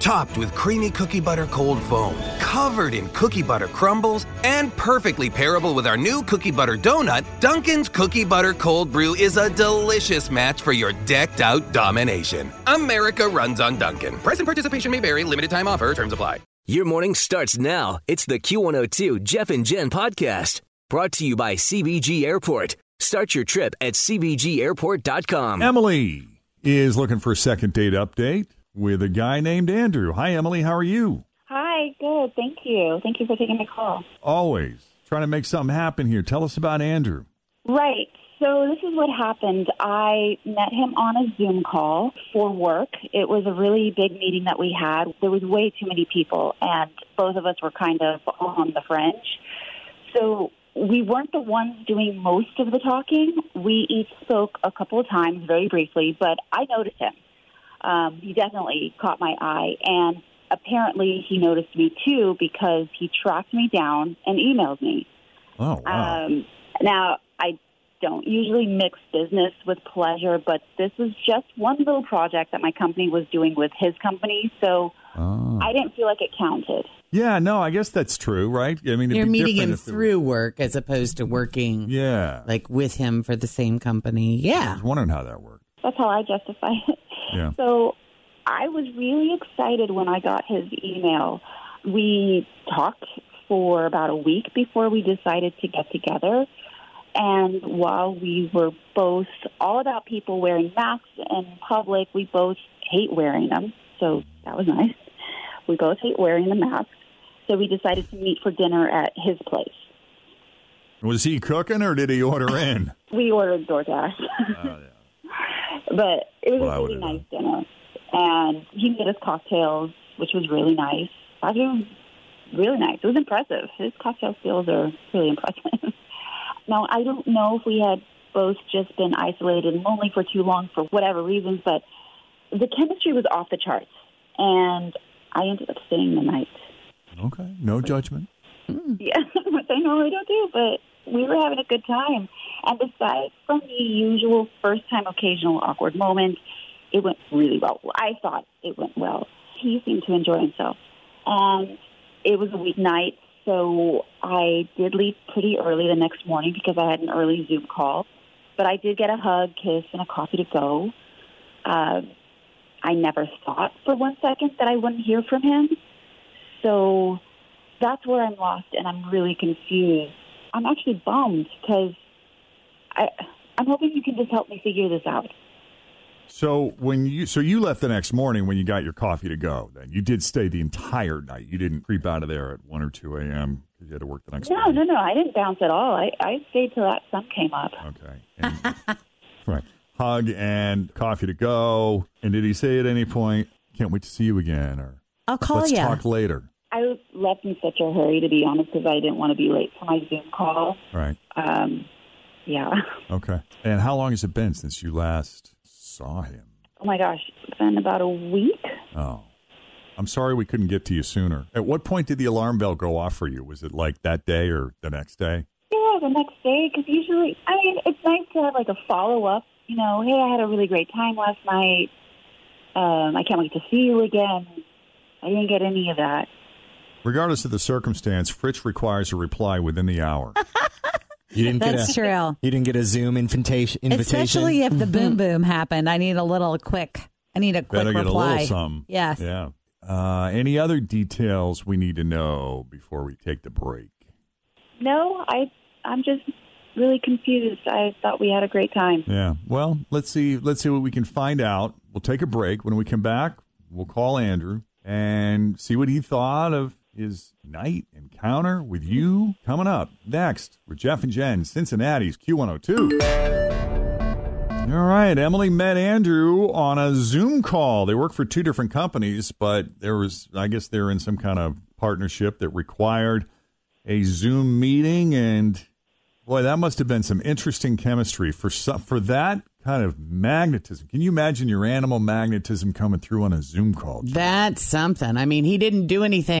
Topped with creamy cookie butter cold foam, covered in cookie butter crumbles, and perfectly pairable with our new cookie butter donut, Dunkin's Cookie Butter Cold Brew is a delicious match for your decked out domination. America runs on Dunkin'. Present participation may vary, limited time offer, terms apply. Your morning starts now. It's the Q102 Jeff and Jen podcast brought to you by CVG Airport. Start your trip at CVGAirport.com. Emily is looking for a second date update with a guy named Andrew. Hi, Emily. How are you? Hi, good. Thank you. Thank you for taking the call. Always trying to make something happen here. Tell us about Andrew. Right. So this is what happened. I met him on a Zoom call for work. It was a really big meeting that we had. There was way too many people, and both of us were kind of on the fringe. So we weren't the ones doing most of the talking. We each spoke a couple of times, very briefly, but I noticed him. Um, he definitely caught my eye, and apparently he noticed me too because he tracked me down and emailed me. Oh, wow. Um, now, I don't usually mix business with pleasure, but this was just one little project that my company was doing with his company, so Oh. I didn't feel like it counted. Yeah, no, I guess that's true, right? I mean, You're meeting him through work as opposed to working Yeah. like with him for the same company. Yeah, I Yeah. was wondering how that worked. That's how I justify it. Yeah. So I was really excited when I got his email. We talked for about a week before we decided to get together. And while we were both all about people wearing masks in public, we both hate wearing them. So that was nice. We both hate wearing the masks. So we decided to meet for dinner at his place. Was he cooking or did he order in? We ordered DoorDash. Oh, but it was Well, a really nice dinner. And he made us cocktails, which was really nice. I was really nice. It was impressive. His cocktail skills are really impressive. now, I don't know if we had both just been isolated and lonely for too long for whatever reasons, but the chemistry was off the charts. And I ended up staying the night. Okay, no judgment. Yeah, which I normally don't do, but we were having a good time. And aside from the usual first time occasional awkward moment, it went really well. I thought it went well. He seemed to enjoy himself. And it was a weeknight, so I did leave pretty early the next morning because I had an early Zoom call. But I did get a hug, kiss, and a coffee to go. Uh, I never thought for one second that I wouldn't hear from him. So that's where I'm lost and I'm really confused. I'm actually bummed because I, I'm hoping you can just help me figure this out. So when you so you left the next morning when you got your coffee to go. Then you did stay the entire night. You didn't creep out of there at one or two a.m. because you had to work the next No, morning. no, no. I didn't bounce at all. I, I stayed till that sun came up. Okay. And- right. Hug and coffee to go. And did he say at any point, "Can't wait to see you again," or I'll call "Let's you. talk later"? I left in such a hurry, to be honest, because I didn't want to be late for my Zoom call. Right. Um, yeah. Okay. And how long has it been since you last saw him? Oh my gosh, it's been about a week. Oh. I'm sorry we couldn't get to you sooner. At what point did the alarm bell go off for you? Was it like that day or the next day? Yeah, the next day, because usually, I mean, it's nice to have like a follow up. You know, hey, I had a really great time last night. Um, I can't wait to see you again. I didn't get any of that. Regardless of the circumstance, Fritz requires a reply within the hour. You didn't That's get a, true. You didn't get a Zoom invitation. invitation? Especially if the boom boom happened. I need a little quick. I need a quick Better get reply. a little some. Yes. Yeah. Uh, any other details we need to know before we take the break? No, I I'm just really confused. I thought we had a great time. Yeah. Well, let's see. Let's see what we can find out. We'll take a break. When we come back, we'll call Andrew and see what he thought of his night encounter with you. Coming up next with Jeff and Jen, Cincinnati's Q102. All right, Emily met Andrew on a Zoom call. They work for two different companies, but there was, I guess, they're in some kind of partnership that required a Zoom meeting, and boy, that must have been some interesting chemistry for some, for that kind of magnetism. Can you imagine your animal magnetism coming through on a Zoom call? That's something. I mean, he didn't do anything.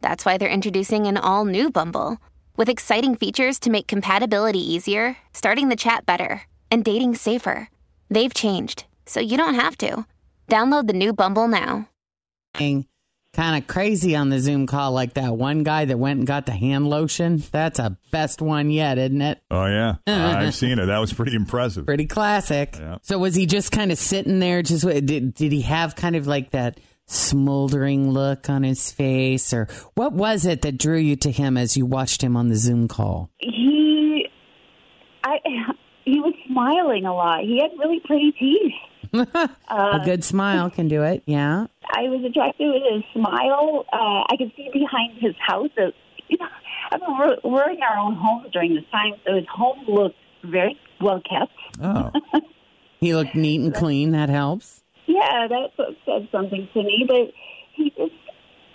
that's why they're introducing an all new Bumble with exciting features to make compatibility easier, starting the chat better, and dating safer. They've changed, so you don't have to. Download the new Bumble now. Kind of crazy on the Zoom call, like that one guy that went and got the hand lotion. That's a best one yet, isn't it? Oh yeah, I've seen it. That was pretty impressive. Pretty classic. Yeah. So was he just kind of sitting there? Just did did he have kind of like that smoldering look on his face, or what was it that drew you to him as you watched him on the Zoom call? He, I, he was smiling a lot. He had really pretty teeth. a good smile can do it. Yeah. I was attracted with his smile. Uh, I could see behind his house. That, you know, I mean, we're, we're in our own homes during this time, so his home looked very well kept. Oh, He looked neat and clean. That helps. Yeah, that said something to me. But he just,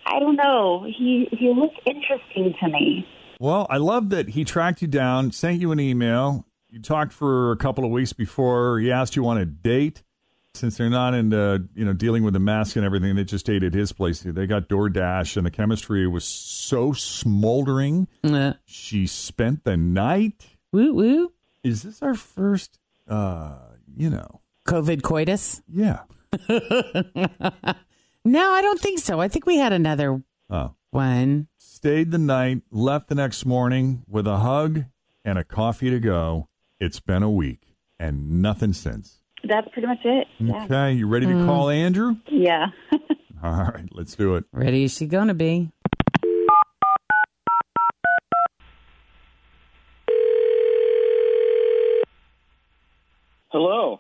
I don't know. He he looked interesting to me. well, I love that he tracked you down, sent you an email. You talked for a couple of weeks before he asked you on a date. Since they're not into you know dealing with the mask and everything, they just ate at his place. They got DoorDash, and the chemistry was so smoldering. She spent the night. woo woo. Is this our first? uh You know, COVID coitus? yeah. No, I don't think so. I think we had another Oh, one. stayed the night, left the next morning with a hug and a coffee to go. It's been a week and nothing since. That's pretty much it. Yeah. Okay, you ready to hmm. call Andrew? Yeah. All right, let's do it. Ready is she going to be? Hello.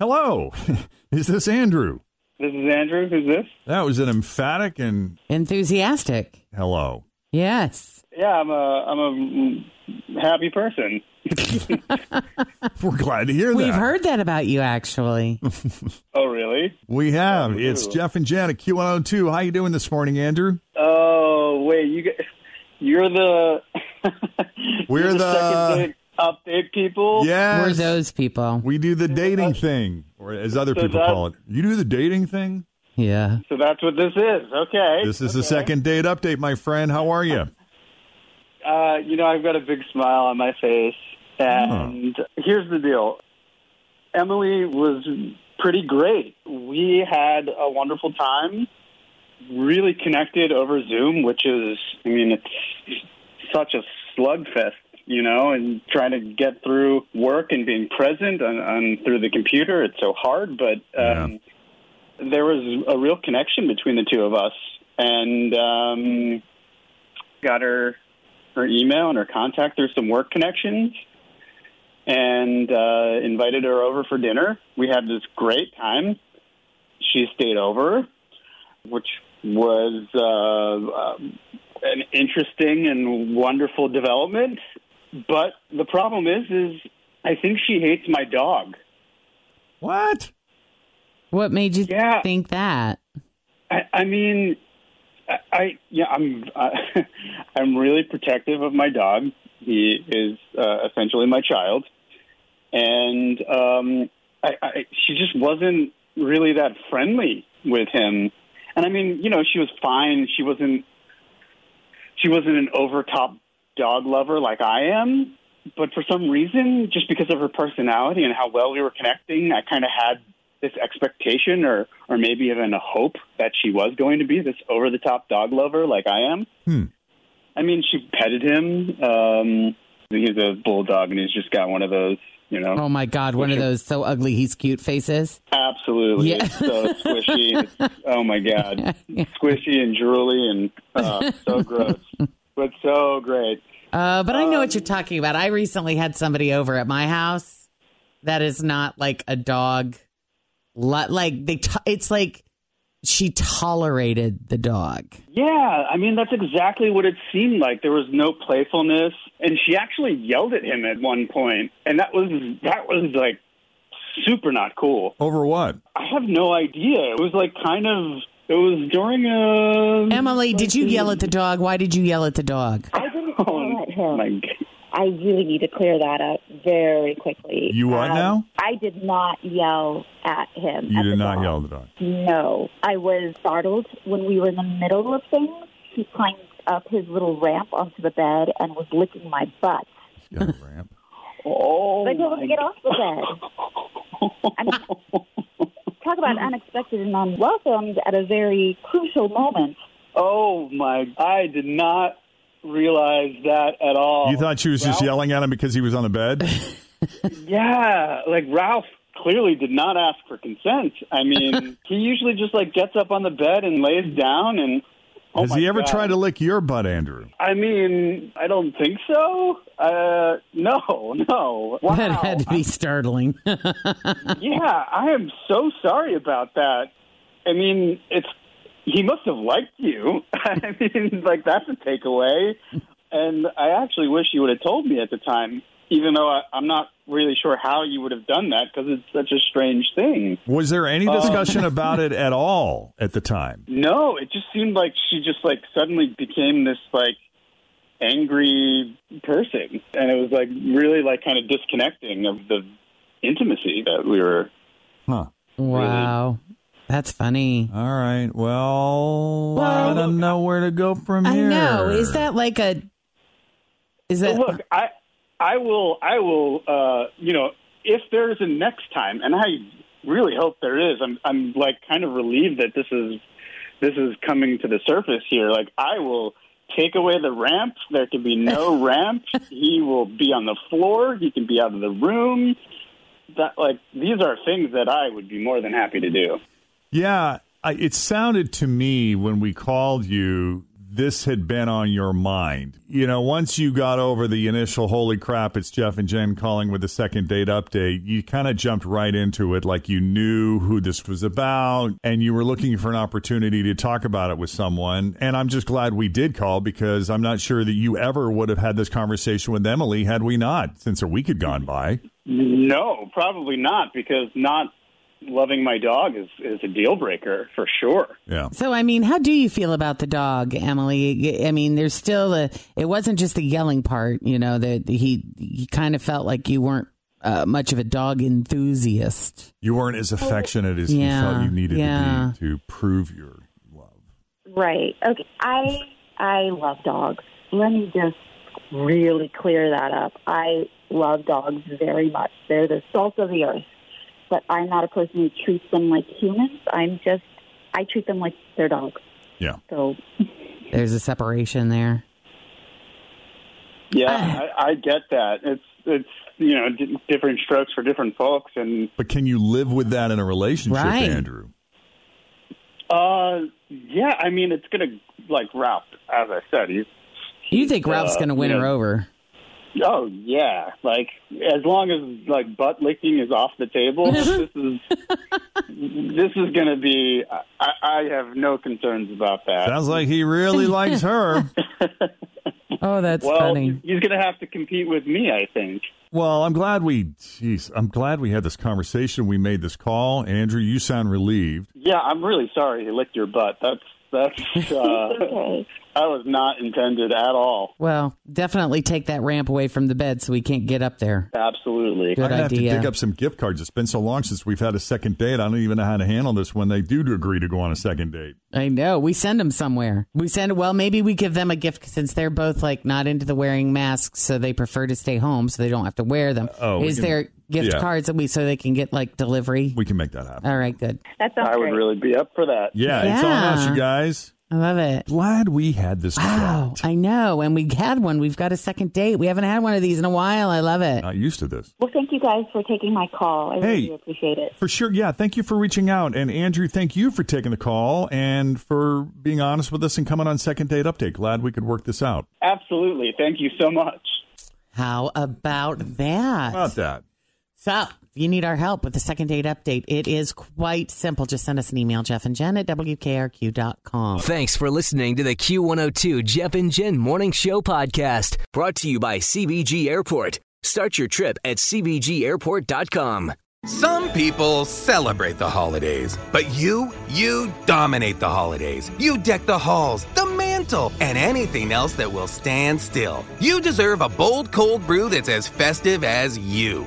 Hello, is this Andrew? This is Andrew. Who's this? That was an emphatic and Enthusiastic. hello. Yes. Yeah, I'm a I'm a happy person. We're glad to hear that. We've heard that about you, actually. Oh, really? We have. It's Jeff and Jen at Q102. How you doing this morning, Andrew? Oh, wait, you get, you're the We're you're the- second date update people. Yeah, We're those people. We do the dating thing, or as other So people that- call it. You do the dating thing? Yeah. So that's what this is. Okay. This is the Okay. second date update, my friend. How are you? Uh, you know, I've got a big smile on my face, and here's the deal. Emily was pretty great. We had a wonderful time. Really connected over Zoom, which is, I mean, it's such a slugfest, you know, and trying to get through work and being present on, on through the computer. It's so hard, but um, there was a real connection between the two of us, and um, got her her email and her contact through some work connections and uh, invited her over for dinner. We had this great time. She stayed over, which was uh, um, an interesting and wonderful development. But the problem is, is I think she hates my dog. What? What made you Yeah. think that? I, I mean, I, I yeah, I'm I, I'm really protective of my dog. He is uh, essentially my child, and um, I, I, she just wasn't really that friendly with him. And I mean, you know, she was fine. She wasn't she wasn't an over top dog lover like I am. But for some reason, just because of her personality and how well we were connecting, I kind of had this expectation or or maybe even a hope that she was going to be this over the top dog lover like I am. Hmm. I mean, she petted him. Um, he's a bulldog, and he's just got one of those, you know. Oh my God, one of those so ugly he's cute faces. Absolutely, Yeah. it's so squishy. It's, oh my god, squishy and drooly and uh, so gross, but so great. Uh, but I know what you're talking about. I recently had somebody over at my house that is not like a dog. Like they, t- it's like she tolerated the dog. Yeah, I mean that's exactly what it seemed like. There was no playfulness, and she actually yelled at him at one point, and that was that was like super not cool. Over what? I have no idea. It was like kind of. It was during a. Emily, did you yell at the dog? Why did you yell at the dog? I didn't Oh, yell at him. my God. I really need to clear that up very quickly. You what Um, now? I did not yell at him. You at did not dog. yell at the dog. No, I was startled when we were in the middle of things. He climbed up his little ramp onto the bed and was licking my butt. He's got a ramp. Oh, I told him to get off the bed. I mean, talk about mm-hmm. unexpected and unwelcomed at a very crucial moment. Oh my! I did not realize that at all. You thought she was just yelling at him because he was on the bed? Yeah, like Ralph clearly did not ask for consent. I mean, he usually just like gets up on the bed and lays down and. Oh Has he ever God. tried to lick your butt, Andrew? I mean, I don't think so. Uh, no, no. Wow. That had to be startling. yeah, I am so sorry about that. I mean, it's he must have liked you. I mean, like that's a takeaway. And I actually wish you would have told me at the time, even though I, I'm not really sure how you would have done that because it's such a strange thing. Was there any Um, discussion about it at all at the time? No, it just seemed like she just like suddenly became this like angry person, and it was like really like kind of disconnecting of the intimacy that we were. Huh. wow. That's funny. All right. Well, I don't know where to go from I here. know. Is that like a. Is that. Look, I I will I will uh, you know if there is a next time, and I really hope there is. I'm I'm like kind of relieved that this is this is coming to the surface here. Like I will take away the ramp. There can be no ramp. He will be on the floor. He can be out of the room. That like these are things that I would be more than happy to do. Yeah, I, it sounded to me when we called you, this had been on your mind. You know, once you got over the initial holy crap, it's Jeff and Jen calling with the second date update, you kind of jumped right into it like you knew who this was about and you were looking for an opportunity to talk about it with someone. And I'm just glad we did call because I'm not sure that you ever would have had this conversation with Emily had we not, since a week had gone by. No, probably not because not loving my dog is is a deal breaker for sure. Yeah. So, I mean, how do you feel about the dog, Emily? I mean, there's still a. It wasn't just the yelling part, you know. That he he kind of felt like you weren't uh, much of a dog enthusiast. You weren't as affectionate as you Yeah, felt you needed yeah. to be to prove your love. Right. Okay. I I love dogs. Let me just really clear that up. I love dogs very much. They're the salt of the earth. But I'm not a person who treats them like humans. I'm just I treat them like they're dogs. Yeah. So There's a separation there. Yeah, I, I get that. It's it's you know d- different strokes for different folks, and But can you live with that in a relationship, Right. Andrew? uh, yeah, I mean it's gonna like Ralph, as I said, he's You think Ralph's Uh, going to win yeah. her over? Oh yeah, like as long as like butt licking is off the table, this is this is gonna be. I, I have no concerns about that. Sounds like he really likes her. Oh, that's well, funny. he's gonna have to compete with me, I think. Well, I'm glad we, jeez, I'm glad we had this conversation. We made this call. Andrew, you sound relieved. Yeah, I'm really sorry he licked your butt. That's That's uh, that was not intended at all. Well, definitely take that ramp away from the bed so we can't get up there. Absolutely. Good I'm gonna have to dig up some gift cards. It's been so long since we've had a second date. I don't even know how to handle this when they do agree to go on a second date. I know. We send them somewhere. We send, well, maybe we give them a gift since they're both like not into the wearing masks, so they prefer to stay home so they don't have to wear them. Oh, Is can- there gift yeah. cards that we, so they can get like delivery? We can make that happen. All right, good. That sounds I would really be up for that. Yeah, it's on us, Yeah. you guys. I love it. Glad we had this Wow, chat. I know. And we had one. We've got a second date. We haven't had one of these in a while. I love it. Not used to this. Well, thank you guys for taking my call. I Hey. really appreciate it. For sure. Yeah. Thank you for reaching out. And Andrew, thank you for taking the call and for being honest with us and coming on Second Date Update. Glad we could work this out. Absolutely. Thank you so much. How about that? How about that? So, if you need our help with the second date update, it is quite simple. Just send us an email, Jeff and Jen at WKRQ.com. Thanks for listening to the Q102 Jeff and Jen Morning Show podcast, brought to you by CVG Airport. Start your trip at CVGAirport.com. Some people celebrate the holidays, but you, you dominate the holidays. You deck the halls, the mantle, and anything else that will stand still. You deserve a bold cold brew that's as festive as you.